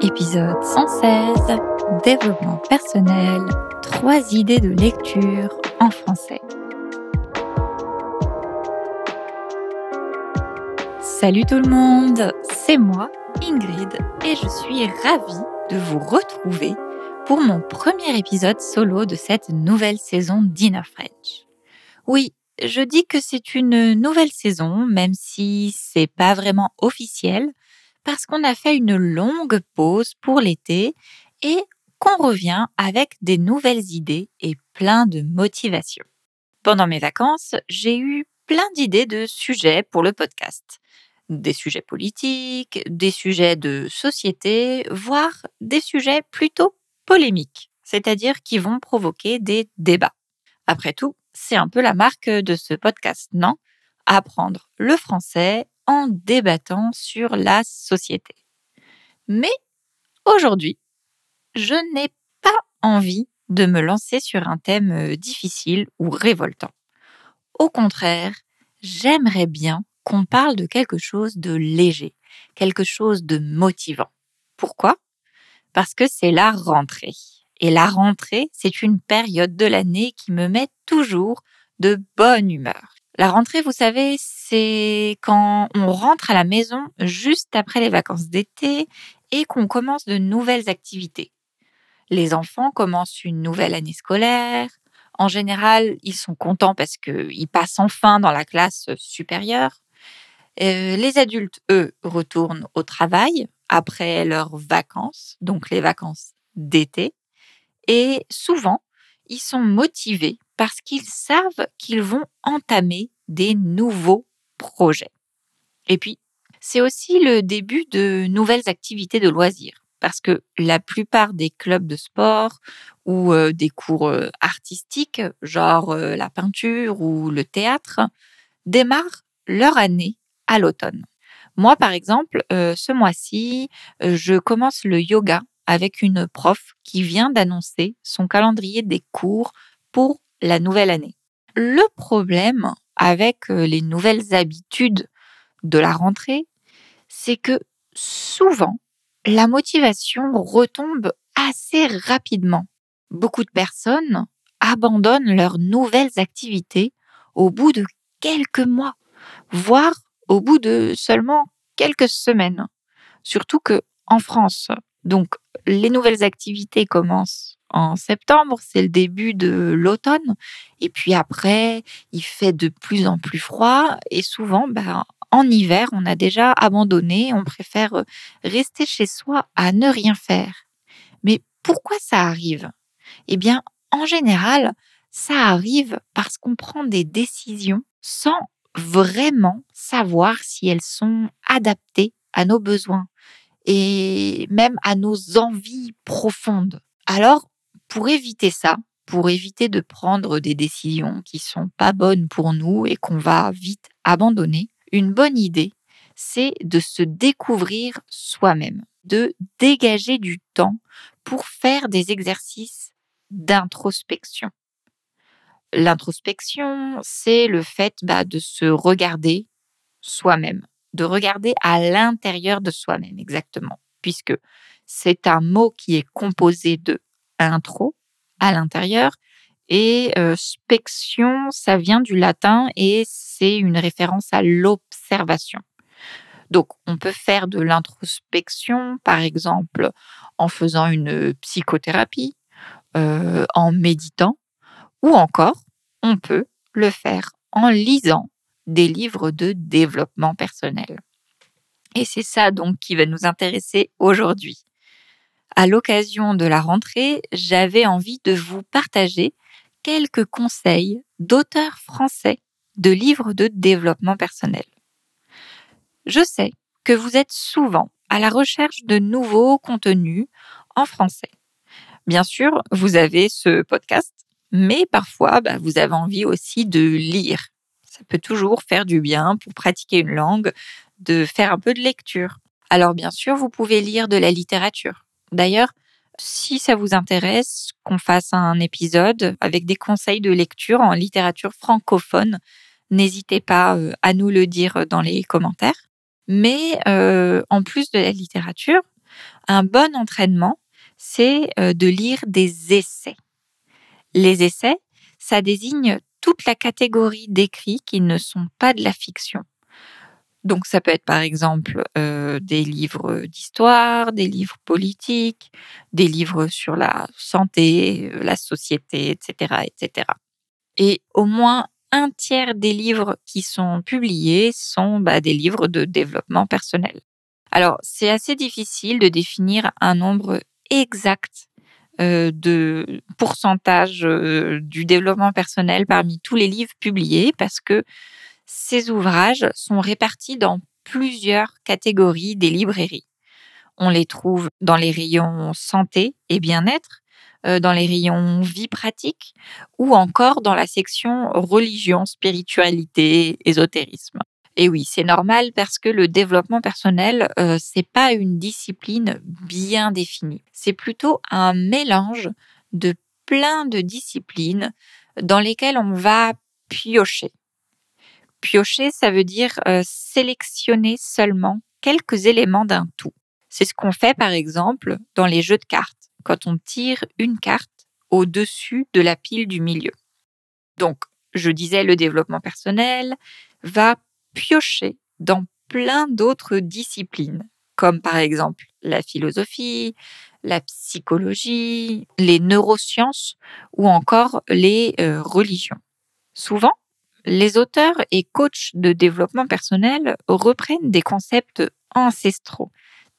Épisode 116 Développement personnel, trois idées de lecture en français. Salut tout le monde, c'est moi, Ingrid, et je suis ravie de vous retrouver pour mon premier épisode solo de cette nouvelle saison d'Inner French. Oui, je dis que c'est une nouvelle saison, même si c'est pas vraiment officiel, parce qu'on a fait une longue pause pour l'été et qu'on revient avec des nouvelles idées et plein de motivation. Pendant mes vacances, j'ai eu plein d'idées de sujets pour le podcast. Des sujets politiques, des sujets de société, voire des sujets plutôt polémiques, c'est-à-dire qui vont provoquer des débats. Après tout, c'est un peu la marque de ce podcast, non? Apprendre le français en débattant sur la société. Mais aujourd'hui, je n'ai pas envie de me lancer sur un thème euh, difficile ou révoltant. Au contraire, j'aimerais bien qu'on parle de quelque chose de léger, quelque chose de motivant. Pourquoi? Parce que c'est la rentrée. Et la rentrée, c'est une période de l'année qui me met toujours de bonne humeur. La rentrée, vous savez, c'est quand on rentre à la maison juste après les vacances d'été et qu'on commence de nouvelles activités. Les enfants commencent une nouvelle année scolaire. En général, ils sont contents parce qu'ils passent enfin dans la classe supérieure. Euh, les adultes, eux, retournent au travail après leurs vacances, donc les vacances d'été. Et souvent, ils sont motivés parce qu'ils savent qu'ils vont entamer des nouveaux projets. Et puis, c'est aussi le début de nouvelles activités de loisirs parce que la plupart des clubs de sport ou euh, des cours euh, artistiques, genre euh, la peinture ou le théâtre, démarrent leur année à l'automne. Moi, par exemple, ce mois-ci, je commence le yoga avec une prof qui vient d'annoncer son calendrier des cours pour la nouvelle année. Le problème avec les nouvelles habitudes de la rentrée, c'est que souvent, la motivation retombe assez rapidement. Beaucoup de personnes abandonnent leurs nouvelles activités au bout de quelques mois, voire au bout de seulement quelques semaines. Surtout que en France, donc les nouvelles activités commencent en septembre, c'est le début de l'automne. Et puis après, il fait de plus en plus froid. Et souvent, ben, en hiver, on a déjà abandonné. On préfère rester chez soi à ne rien faire. Mais pourquoi ça arrive? Eh bien, en général, ça arrive parce qu'on prend des décisions sans vraiment savoir si elles sont adaptées à nos besoins et même à nos envies profondes. Alors, pour éviter ça, pour éviter de prendre des décisions qui sont pas bonnes pour nous et qu'on va vite abandonner, une bonne idée, c'est de se découvrir soi-même, de dégager du temps pour faire des exercices d'introspection. L'introspection, c'est le fait bah, de se regarder soi-même, de regarder à l'intérieur de soi-même exactement, puisque c'est un mot qui est composé de intro à l'intérieur. Et euh, spection, ça vient du latin et c'est une référence à l'observation. Donc, on peut faire de l'introspection, par exemple, en faisant une psychothérapie, euh, en méditant, ou encore, on peut le faire en lisant des livres de développement personnel. Et c'est ça donc qui va nous intéresser aujourd'hui à l'occasion de la rentrée, j'avais envie de vous partager quelques conseils d'auteurs français de livres de développement personnel. Je sais que vous êtes souvent à la recherche de nouveaux contenus en français. Bien sûr, vous avez ce podcast, mais parfois, bah, vous avez envie aussi de lire. Ça peut toujours faire du bien pour pratiquer une langue, de faire un peu de lecture. Alors bien sûr, vous pouvez lire de la littérature. D'ailleurs, si ça vous intéresse qu'on fasse un épisode avec des conseils de lecture en littérature francophone, n'hésitez pas euh, à nous le dire dans les commentaires. Mais euh, en plus de la littérature, Un bon entraînement, c'est euh, de lire des essais. Les essais, ça désigne toute la catégorie d'écrits qui ne sont pas de la fiction. Donc ça peut être par exemple euh, des livres d'histoire, des livres politiques, des livres sur la santé, euh, la société, etc., etc. Et au moins un tiers des livres qui sont publiés sont bah, des livres de développement personnel. Alors c'est assez difficile de définir un nombre exact euh, de pourcentage du développement personnel parmi tous les livres publiés parce que ces ouvrages sont répartis dans plusieurs catégories des librairies. On les trouve dans les rayons santé et bien-être, euh, dans les rayons vie pratique ou encore dans la section religion, spiritualité, ésotérisme. Et oui, c'est normal parce que le développement personnel, euh, c'est pas une discipline bien définie. C'est plutôt un mélange de plein de disciplines dans lesquelles on va piocher. Piocher, ça veut dire euh, sélectionner seulement quelques éléments d'un tout. C'est ce qu'on fait par exemple dans les jeux de cartes, quand on tire une carte au-dessus de la pile du milieu. Donc, je disais, le développement personnel va piocher dans plein d'autres disciplines, comme par exemple la philosophie, la psychologie, les neurosciences ou encore les euh, religions. Souvent, les auteurs et coachs de développement personnel reprennent des concepts ancestraux,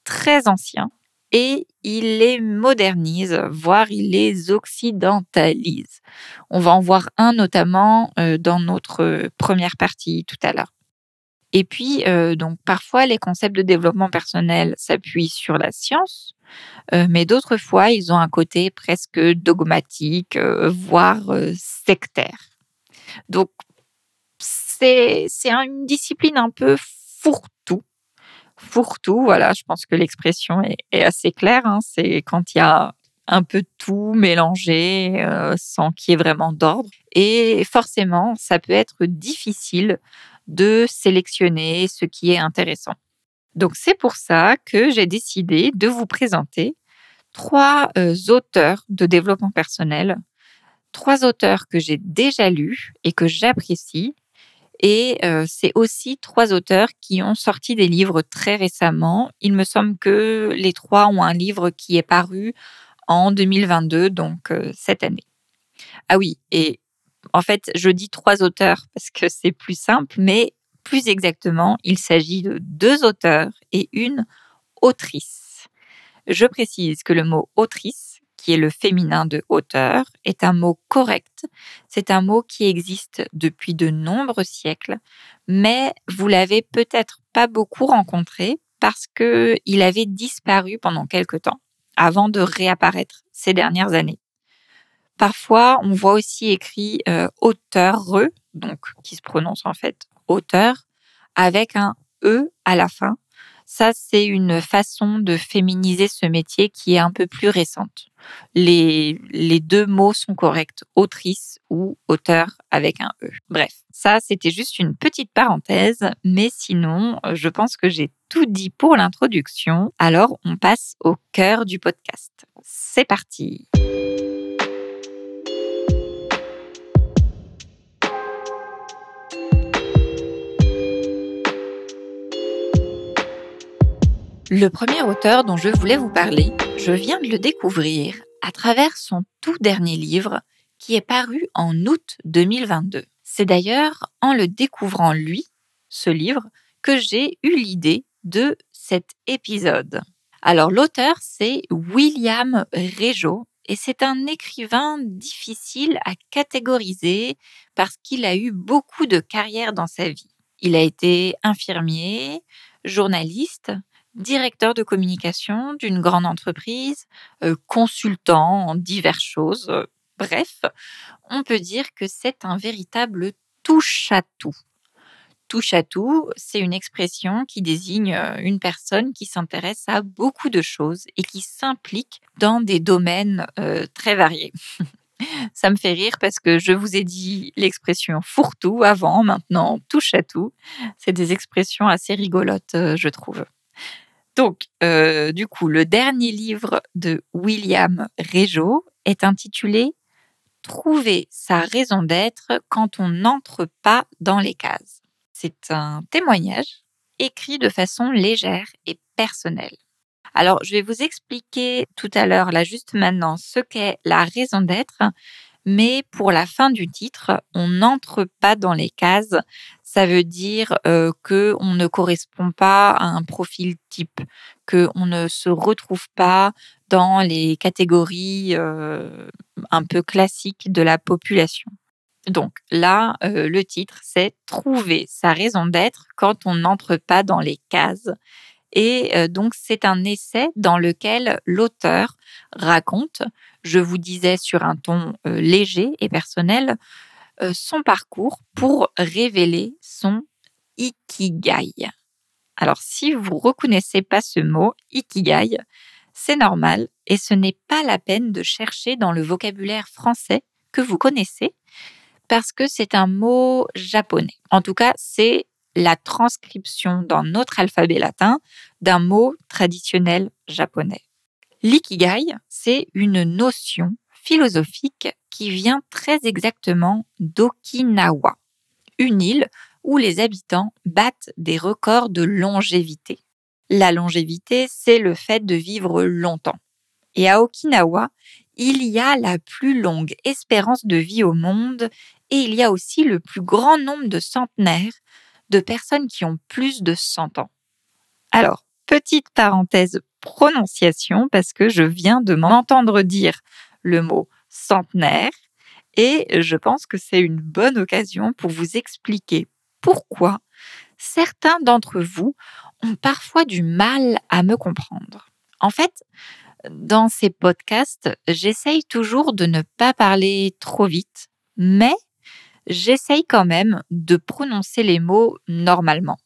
très anciens, et ils les modernisent, voire ils les occidentalisent. On va en voir un notamment euh, dans notre première partie tout à l'heure. Et puis, euh, donc, parfois, les concepts de développement personnel s'appuient sur la science, euh, mais d'autres fois, ils ont un côté presque dogmatique, voire sectaire. Donc, c'est une discipline un peu fourre-tout. Fourre-tout, voilà, je pense que l'expression est, assez claire. Hein. c'est quand il y a un peu tout mélangé euh, sans qu'il y ait vraiment d'ordre. Et forcément, ça peut être difficile de sélectionner ce qui est intéressant. Donc c'est pour ça que j'ai décidé de vous présenter trois euh, auteurs de développement personnel, trois auteurs que j'ai déjà lus et que j'apprécie et euh, c'est aussi trois auteurs qui ont sorti des livres très récemment. Il me semble que les trois ont un livre qui est paru en 2022, donc euh, cette année. Ah oui, et en fait, je dis trois auteurs parce que c'est plus simple, mais plus exactement, il s'agit de deux auteurs et une autrice. Je précise que le mot autrice qui est le féminin de auteur, est un mot correct. C'est un mot qui existe depuis de nombreux siècles, mais vous l'avez peut-être pas beaucoup rencontré parce que il avait disparu pendant quelque temps avant de réapparaître ces dernières années. Parfois, on voit aussi écrit euh, auteur, donc qui se prononce en fait auteur, avec un e à la fin. Ça, c'est une façon de féminiser ce métier qui est un peu plus récente les, les deux mots sont corrects, autrice ou auteur avec un E. Bref, ça c'était juste une petite parenthèse, mais sinon, je pense que j'ai tout dit pour l'introduction. Alors, on passe au cœur du podcast. C'est parti. Le premier auteur dont je voulais vous parler, je viens de le découvrir à travers son tout dernier livre qui est paru en août 2022. C'est d'ailleurs en le découvrant lui, ce livre, que j'ai eu l'idée de cet épisode. Alors l'auteur, c'est William Régeau et c'est un écrivain difficile à catégoriser parce qu'il a eu beaucoup de carrières dans sa vie. Il a été infirmier, journaliste, directeur de communication d'une grande entreprise, euh, consultant en diverses choses. Euh, bref, on peut dire que c'est un véritable touche-à-tout. Touche-à-tout, c'est une expression qui désigne euh, une personne qui s'intéresse à beaucoup de choses et qui s'implique dans des domaines très variés. Ça me fait rire parce que je vous ai dit l'expression fourre-tout avant, maintenant touche à tout. C'est des expressions assez rigolotes, je trouve. Donc, euh, du coup, le dernier livre de William Régeau est intitulé Trouver sa raison d'être quand on n'entre pas dans les cases. C'est un témoignage écrit de façon légère et personnelle. Alors, je vais vous expliquer tout à l'heure, là juste maintenant, ce qu'est la raison d'être, mais pour la fin du titre, on n'entre pas dans les cases. Ça veut dire euh, que on ne correspond pas à un profil type, que on ne se retrouve pas dans les catégories euh, un peu classiques de la population. Donc là, euh, le titre, c'est Trouver sa raison d'être quand on n'entre pas dans les cases. Et euh, donc, c'est un essai dans lequel l'auteur raconte, je vous disais sur un ton léger et personnel, son parcours pour révéler son ikigai. Alors, si vous reconnaissez pas ce mot, ikigai, c'est normal et ce n'est pas la peine de chercher dans le vocabulaire français que vous connaissez parce que c'est un mot japonais. En tout cas, c'est la transcription dans notre alphabet latin d'un mot traditionnel japonais. L'ikigai, c'est une notion philosophique qui vient très exactement d'Okinawa, une île où les habitants battent des records de longévité. La longévité, c'est le fait de vivre longtemps. Et à Okinawa, il y a la plus longue espérance de vie au monde et il y a aussi le plus grand nombre de centenaires de personnes qui ont plus de 100 ans. Alors, petite parenthèse prononciation, parce que je viens de m'entendre dire le mot centenaire, et je pense que c'est une bonne occasion pour vous expliquer pourquoi certains d'entre vous ont parfois du mal à me comprendre. En fait, dans ces podcasts, j'essaye toujours de ne pas parler trop vite, mais j'essaye quand même de prononcer les mots normalement.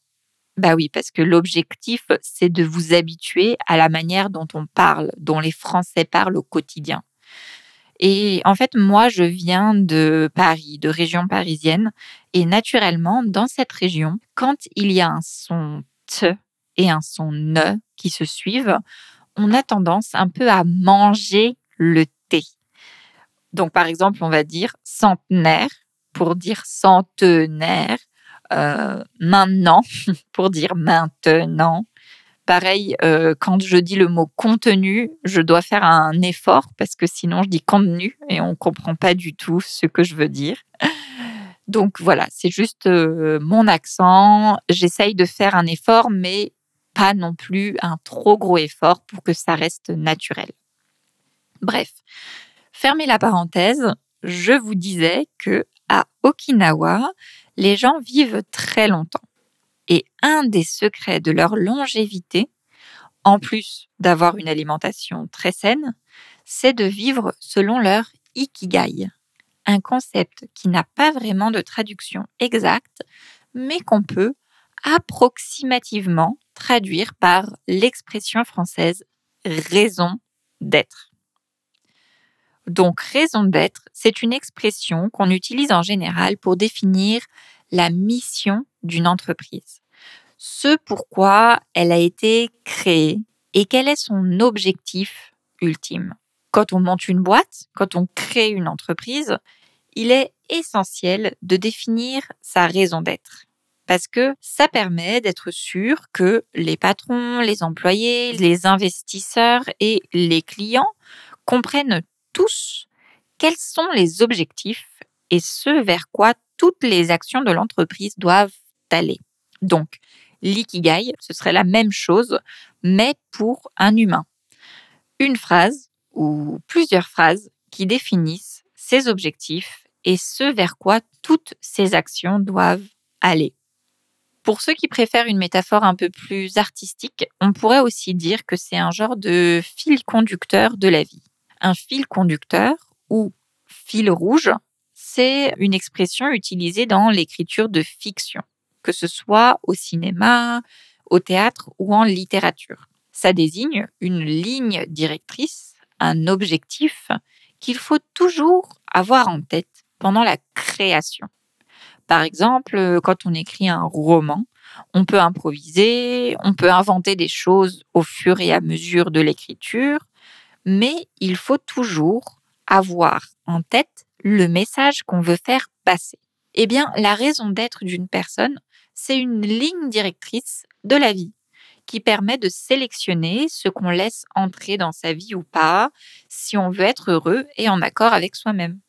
Bah oui, parce que l'objectif, c'est de vous habituer à la manière dont on parle, dont les Français parlent au quotidien. Et en fait, moi, je viens de Paris, de région parisienne. Et naturellement, dans cette région, quand il y a un son T et un son ne qui se suivent, on a tendance un peu à manger le T. Donc, par exemple, on va dire centenaire pour dire centenaire, euh, maintenant pour dire maintenant. Pareil, euh, quand je dis le mot contenu, je dois faire un effort parce que sinon je dis contenu et on ne comprend pas du tout ce que je veux dire. Donc voilà, c'est juste euh, mon accent. J'essaye de faire un effort, mais pas non plus un trop gros effort pour que ça reste naturel. Bref, fermez la parenthèse. Je vous disais que à Okinawa, les gens vivent très longtemps. Et un des secrets de leur longévité, en plus d'avoir une alimentation très saine, c'est de vivre selon leur ikigai, un concept qui n'a pas vraiment de traduction exacte, mais qu'on peut approximativement traduire par l'expression française raison d'être. Donc, raison d'être, c'est une expression qu'on utilise en général pour définir la mission d'une entreprise. Ce pourquoi elle a été créée et quel est son objectif ultime. Quand on monte une boîte, quand on crée une entreprise, il est essentiel de définir sa raison d'être. Parce que ça permet d'être sûr que les patrons, les employés, les investisseurs et les clients comprennent tous quels sont les objectifs et ce vers quoi toutes les actions de l'entreprise doivent aller. Donc, l'ikigai, ce serait la même chose, mais pour un humain. Une phrase ou plusieurs phrases qui définissent ses objectifs et ce vers quoi toutes ces actions doivent aller. Pour ceux qui préfèrent une métaphore un peu plus artistique, on pourrait aussi dire que c'est un genre de fil conducteur de la vie un fil conducteur ou fil rouge, c'est une expression utilisée dans l'écriture de fiction, que ce soit au cinéma, au théâtre ou en littérature. Ça désigne une ligne directrice, un objectif qu'il faut toujours avoir en tête pendant la création. Par exemple, quand on écrit un roman, On peut improviser, on peut inventer des choses au fur et à mesure de l'écriture, mais il faut toujours avoir en tête le message qu'on veut faire passer. Eh bien, la raison d'être d'une personne, c'est une ligne directrice de la vie qui permet de sélectionner ce qu'on laisse entrer dans sa vie ou pas, si on veut être heureux et en accord avec soi-même.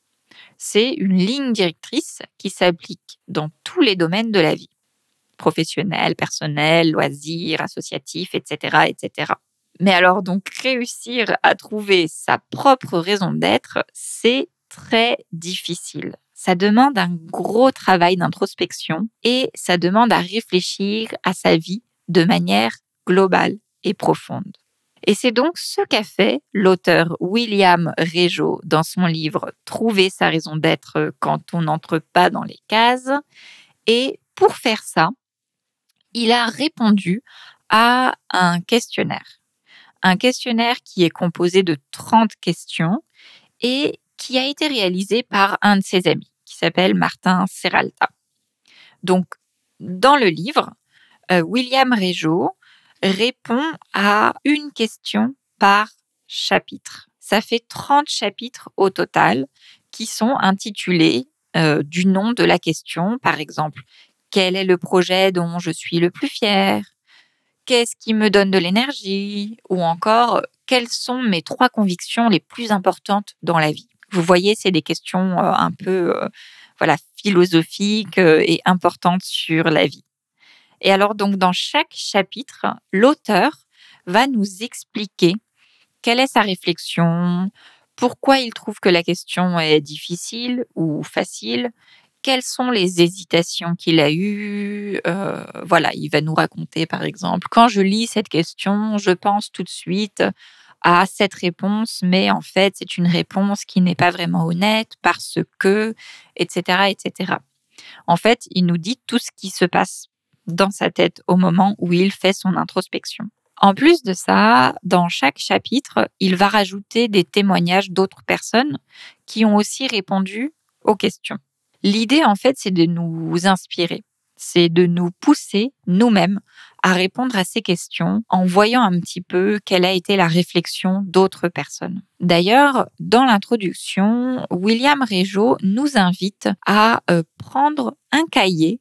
C'est une ligne directrice qui s'applique dans tous les domaines de la vie, professionnel, personnel, loisirs, associatifs, etc., etc. Mais alors donc réussir à trouver sa propre raison d'être, c'est très difficile. Ça demande un gros travail d'introspection et ça demande à réfléchir à sa vie de manière globale et profonde. Et c'est donc ce qu'a fait l'auteur William Régeau dans son livre Trouver sa raison d'être quand on n'entre pas dans les cases. Et pour faire ça, il a répondu à un questionnaire. Un questionnaire qui est composé de 30 questions et qui a été réalisé par un de ses amis qui s'appelle Martin Serralta. Donc, dans le livre, euh, William Régeau répond à une question par chapitre. Ça fait 30 chapitres au total qui sont intitulés euh, du nom de la question. Par exemple, quel est le projet dont je suis le plus fier? Qu'est-ce qui me donne de l'énergie? Ou encore, quelles sont mes trois convictions les plus importantes dans la vie? Vous voyez, c'est des questions euh, un peu euh, voilà, philosophiques et importantes sur la vie. Et alors, donc, dans chaque chapitre, l'auteur va nous expliquer quelle est sa réflexion, pourquoi il trouve que la question est difficile ou facile, quelles sont les hésitations qu'il a eues. Euh, voilà, il va nous raconter, par exemple, quand je lis cette question, je pense tout de suite à cette réponse, mais en fait, c'est une réponse qui n'est pas vraiment honnête parce que, etc., etc. En fait, il nous dit tout ce qui se passe dans sa tête au moment où il fait son introspection. En plus de ça, dans chaque chapitre, il va rajouter des témoignages d'autres personnes qui ont aussi répondu aux questions. L'idée, en fait, c'est de nous inspirer, c'est de nous pousser nous-mêmes à répondre à ces questions en voyant un petit peu quelle a été la réflexion d'autres personnes. D'ailleurs, dans l'introduction, William Régeau nous invite à euh, prendre un cahier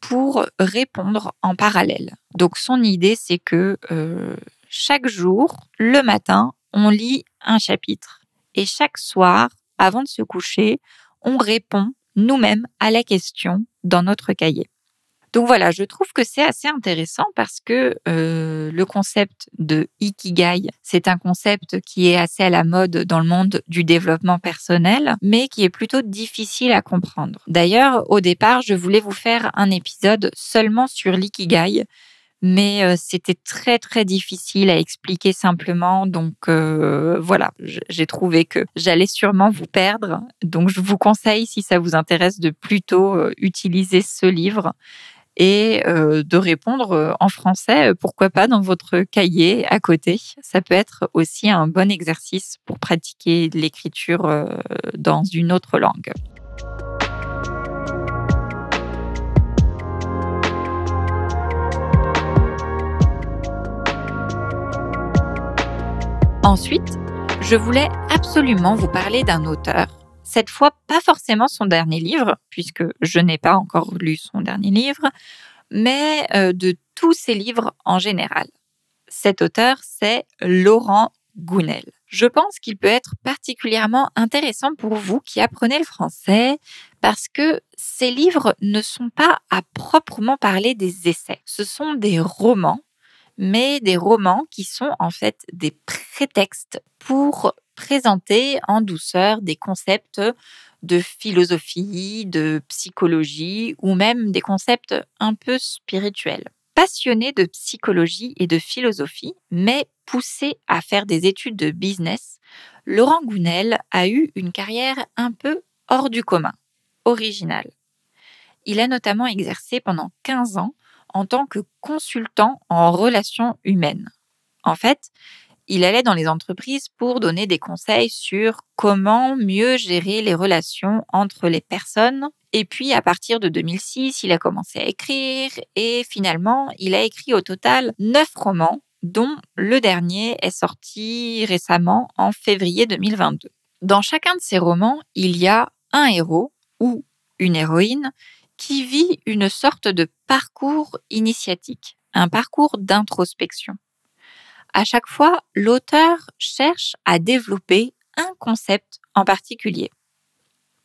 pour répondre en parallèle. Donc son idée, c'est que euh, chaque jour, le matin, on lit un chapitre. Et chaque soir, avant de se coucher, on répond nous-mêmes à la question dans notre cahier. Donc voilà, je trouve que c'est assez intéressant parce que euh, le concept de Ikigai, c'est un concept qui est assez à la mode dans le monde du développement personnel, mais qui est plutôt difficile à comprendre. D'ailleurs, au départ, je voulais vous faire un épisode seulement sur l'Ikigai, mais euh, c'était très très difficile à expliquer simplement. Donc euh, voilà, j'ai trouvé que j'allais sûrement vous perdre. Donc je vous conseille, si ça vous intéresse, de plutôt utiliser ce livre et euh, de répondre euh, en français, euh, pourquoi pas dans votre cahier à côté. Ça peut être aussi un bon exercice pour pratiquer l'écriture dans une autre langue. Ensuite, je voulais absolument vous parler d'un auteur cette fois, pas forcément son dernier livre, puisque je n'ai pas encore lu son dernier livre, mais euh, de tous ses livres en général. Cet auteur, c'est Laurent Gounel. Je pense qu'il peut être particulièrement intéressant pour vous qui apprenez le français parce que ces livres ne sont pas à proprement parler des essais. Ce sont des romans, mais des romans qui sont en fait des prétextes pour présenter en douceur des concepts de philosophie, de psychologie ou même des concepts un peu spirituels. Passionné de psychologie et de philosophie, mais poussé à faire des études de business, Laurent Gounel a eu une carrière un peu hors du commun, originale. Il a notamment exercé pendant 15 ans en tant que consultant en relations humaines. En fait, il allait dans les entreprises pour donner des conseils sur comment mieux gérer les relations entre les personnes Et puis à partir de 2006, il a commencé à écrire et finalement, il a écrit au total neuf romans, dont le dernier est sorti récemment en février 2022. Dans chacun de ces romans, il y a un héros ou une héroïne qui vit une sorte de parcours initiatique, un parcours d'introspection. À chaque fois, l'auteur cherche à développer un concept en particulier.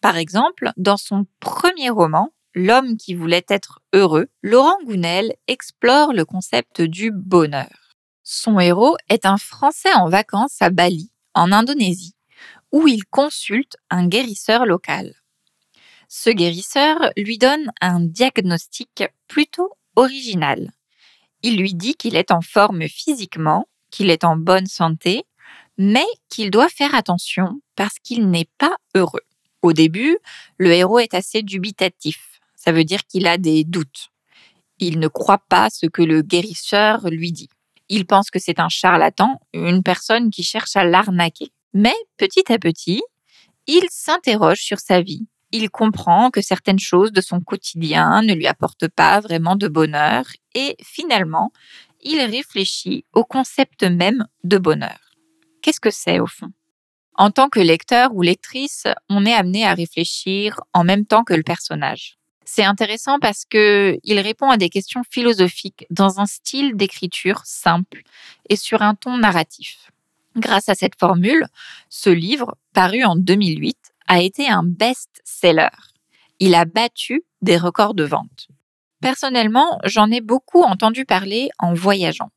Par exemple, dans son premier roman, L'homme qui voulait être heureux, Laurent Gounel explore le concept du bonheur. Son héros est un Français en vacances à Bali, en Indonésie, où il consulte un guérisseur local. Ce guérisseur lui donne un diagnostic plutôt original. Il lui dit qu'il est en forme physiquement, qu'il est en bonne santé, mais qu'il doit faire attention parce qu'il n'est pas heureux. Au début, le héros est assez dubitatif. Ça veut dire qu'il a des doutes. Il ne croit pas ce que le guérisseur lui dit. Il pense que c'est un charlatan, une personne qui cherche à l'arnaquer. Mais petit à petit, il s'interroge sur sa vie. Il comprend que certaines choses de son quotidien ne lui apportent pas vraiment de bonheur et finalement, il réfléchit au concept même de bonheur. Qu'est-ce que c'est au fond? En tant que lecteur ou lectrice, on est amené à réfléchir en même temps que le personnage. C'est intéressant parce que il répond à des questions philosophiques dans un style d'écriture simple et sur un ton narratif. Grâce à cette formule, ce livre, paru en 2008, a été un best-seller. Il a battu des records de vente. Personnellement, j'en ai beaucoup entendu parler en voyageant.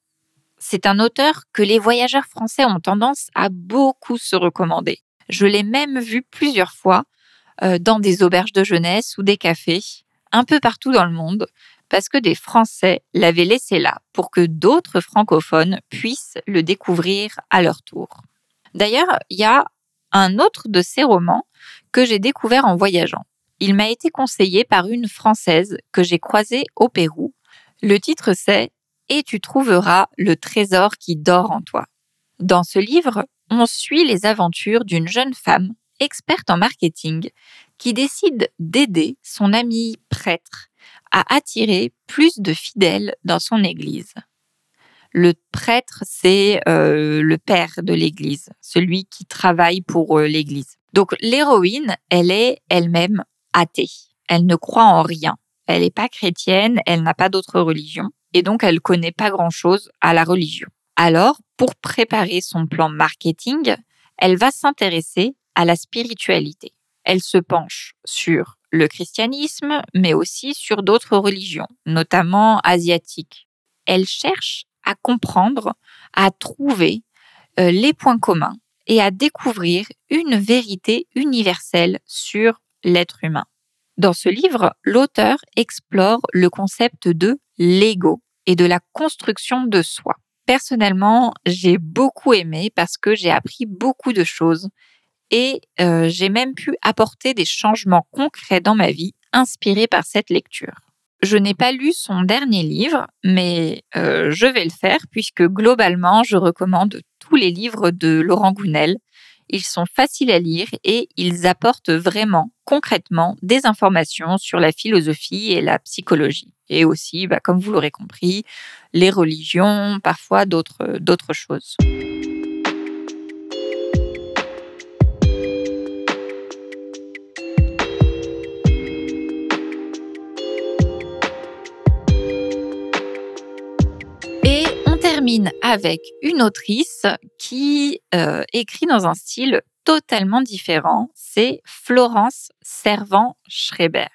C'est un auteur que les voyageurs français ont tendance à beaucoup se recommander. Je l'ai même vu plusieurs fois euh, dans des auberges de jeunesse ou des cafés, un peu partout dans le monde, parce que des Français l'avaient laissé là pour que d'autres francophones puissent le découvrir à leur tour. D'ailleurs, il y a un autre de ces romans que j'ai découvert en voyageant. Il m'a été conseillé par une Française que j'ai croisée au Pérou. Le titre c'est Et tu trouveras le trésor qui dort en toi. Dans ce livre, on suit les aventures d'une jeune femme experte en marketing, qui décide d'aider son ami prêtre à attirer plus de fidèles dans son église. Le prêtre, c'est euh, le père de l'église, celui qui travaille pour euh, l'église. Donc l'héroïne, elle est elle-même athée. Elle ne croit en rien. Elle n'est pas chrétienne, elle n'a pas d'autre religion, et donc elle connaît pas grand-chose à la religion. Alors, pour préparer son plan marketing, elle va s'intéresser à la spiritualité. Elle se penche sur le christianisme, mais aussi sur d'autres religions, notamment asiatiques. Elle cherche à comprendre, à trouver euh, les points communs et à découvrir une vérité universelle sur l'être humain. Dans ce livre, l'auteur explore le concept de l'ego et de la construction de soi. Personnellement, j'ai beaucoup aimé parce que j'ai appris beaucoup de choses et euh, j'ai même pu apporter des changements concrets dans ma vie inspirés par cette lecture. Je n'ai pas lu son dernier livre, mais euh, je vais le faire puisque globalement, je recommande tous les livres de Laurent Gounel. Ils sont faciles à lire et ils apportent vraiment concrètement des informations sur la philosophie et la psychologie. Et aussi, bah, comme vous l'aurez compris, les religions, parfois d'autres choses. Avec une autrice qui euh, écrit dans un style totalement différent. C'est Florence Servan-Schreiber.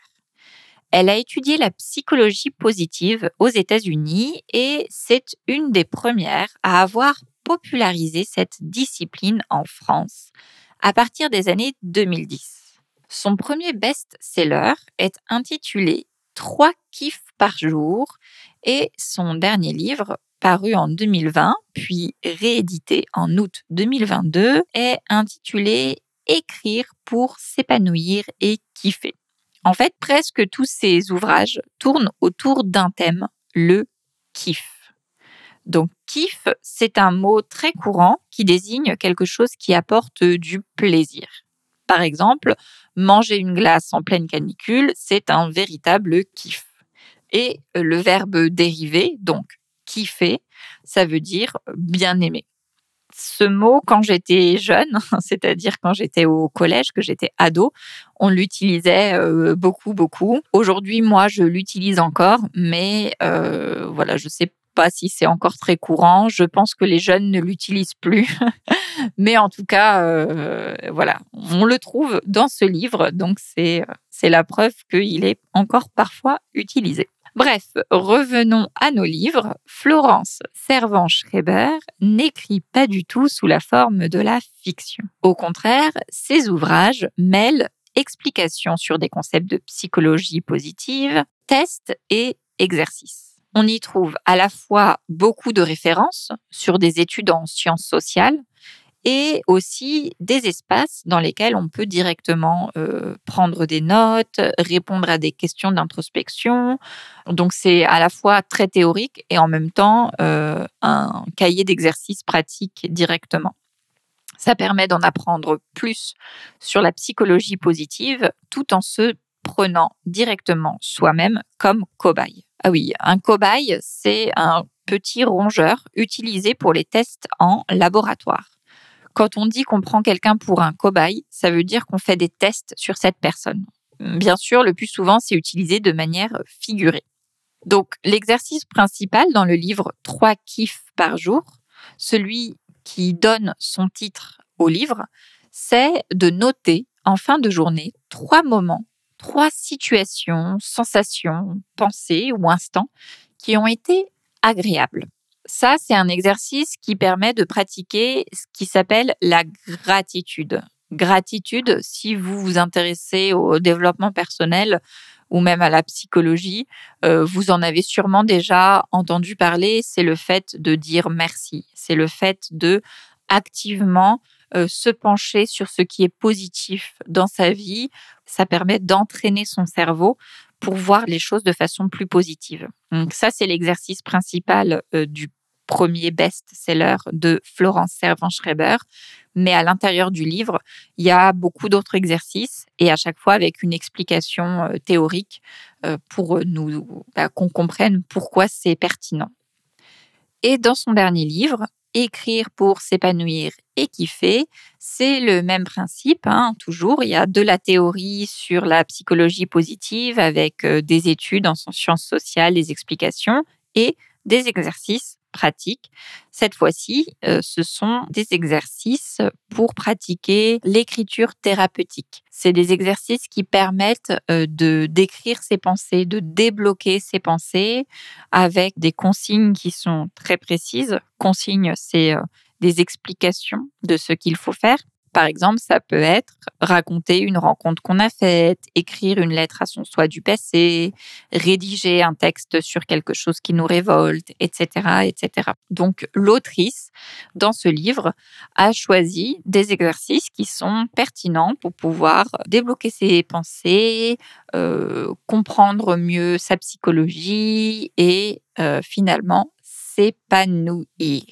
Elle a étudié la psychologie positive aux États-Unis et c'est une des premières à avoir popularisé cette discipline en France à partir des années 2010. Son premier best-seller est intitulé Trois kiffs par jour et son dernier livre paru en 2020, puis réédité en août 2022, est intitulé Écrire pour s'épanouir et kiffer. En fait, presque tous ces ouvrages tournent autour d'un thème, le kiff. Donc, kiff, c'est un mot très courant qui désigne quelque chose qui apporte du plaisir. Par exemple, manger une glace en pleine canicule, c'est un véritable kiff. Et le verbe dérivé, donc kiffer, ça veut dire bien aimer ce mot, quand j'étais jeune, c'est-à-dire quand j'étais au collège, que j'étais ado, on l'utilisait euh, beaucoup, beaucoup. Aujourd'hui, moi, je l'utilise encore, mais euh, voilà, je sais pas si c'est encore très courant. Je pense que les jeunes ne l'utilisent plus. mais en tout cas, euh, voilà, on le trouve dans ce livre, donc c'est la preuve qu'il est encore parfois utilisé. Bref, revenons à nos livres. Florence Servan-Schreiber n'écrit pas du tout sous la forme de la fiction. Au contraire, ses ouvrages mêlent explications sur des concepts de psychologie positive, tests et exercices. On y trouve à la fois beaucoup de références sur des études en sciences sociales, et aussi des espaces dans lesquels on peut directement euh, prendre des notes, répondre à des questions d'introspection. Donc c'est à la fois très théorique et en même temps euh, un cahier d'exercices pratiques directement. Ça permet d'en apprendre plus sur la psychologie positive tout en se prenant directement soi-même comme cobaye. Ah oui, un cobaye, c'est un petit rongeur utilisé pour les tests en laboratoire. Quand on dit qu'on prend quelqu'un pour un cobaye, ça veut dire qu'on fait des tests sur cette personne. Bien sûr, le plus souvent, c'est utilisé de manière figurée. Donc, l'exercice principal dans le livre Trois kiffs par jour, celui qui donne son titre au livre, c'est de noter en fin de journée trois moments, trois situations, sensations, pensées ou instants qui ont été agréables. Ça, c'est un exercice qui permet de pratiquer ce qui s'appelle la gratitude. Gratitude, si vous vous intéressez au développement personnel ou même à la psychologie, euh, vous en avez sûrement déjà entendu parler. C'est le fait de dire merci. C'est le fait de activement euh, se pencher sur ce qui est positif dans sa vie. Ça permet d'entraîner son cerveau pour voir les choses de façon plus positive. Donc ça, c'est l'exercice principal euh, du premier best-seller de Florence Servan-Schreiber. Mais à l'intérieur du livre, il y a beaucoup d'autres exercices et à chaque fois avec une explication euh, théorique euh, pour nous bah, qu'on comprenne pourquoi c'est pertinent. Et dans son dernier livre, Écrire pour s'épanouir et kiffer, c'est le même principe, hein, toujours. Il y a de la théorie sur la psychologie positive avec euh, des études en sciences sociales, des explications et des exercices pratiques. Cette fois-ci, euh, ce sont des exercices pour pratiquer l'écriture thérapeutique. C'est des exercices qui permettent euh, de d'écrire ses pensées, de débloquer ses pensées avec des consignes qui sont très précises. Consignes, c'est euh, des explications de ce qu'il faut faire. Par exemple, ça peut être raconter une rencontre qu'on a faite, écrire une lettre à son soi du passé, rédiger un texte sur quelque chose qui nous révolte, etc., etc. Donc, l'autrice, dans ce livre, a choisi des exercices qui sont pertinents pour pouvoir débloquer ses pensées, euh, comprendre mieux sa psychologie et euh, finalement s'épanouir.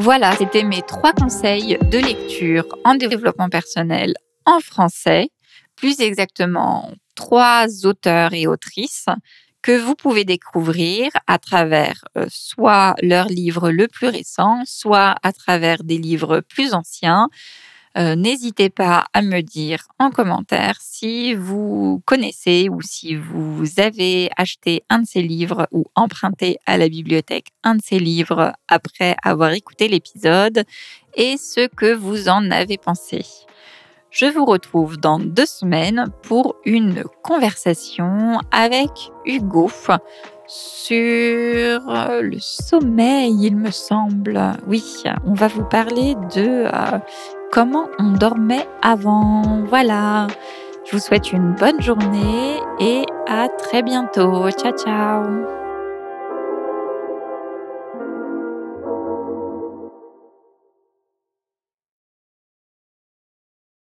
Voilà, c'était mes trois conseils de lecture en développement personnel en français, plus exactement trois auteurs et autrices que vous pouvez découvrir à travers euh, soit leur livre le plus récent, soit à travers des livres plus anciens. Euh, n'hésitez pas à me dire en commentaire si vous connaissez ou si vous avez acheté un de ces livres ou emprunté à la bibliothèque un de ces livres après avoir écouté l'épisode et ce que vous en avez pensé. Je vous retrouve dans deux semaines pour une conversation avec Hugo sur le sommeil, il me semble. Oui, on va vous parler de euh, comment on dormait avant. Voilà. Je vous souhaite une bonne journée et à très bientôt. Ciao ciao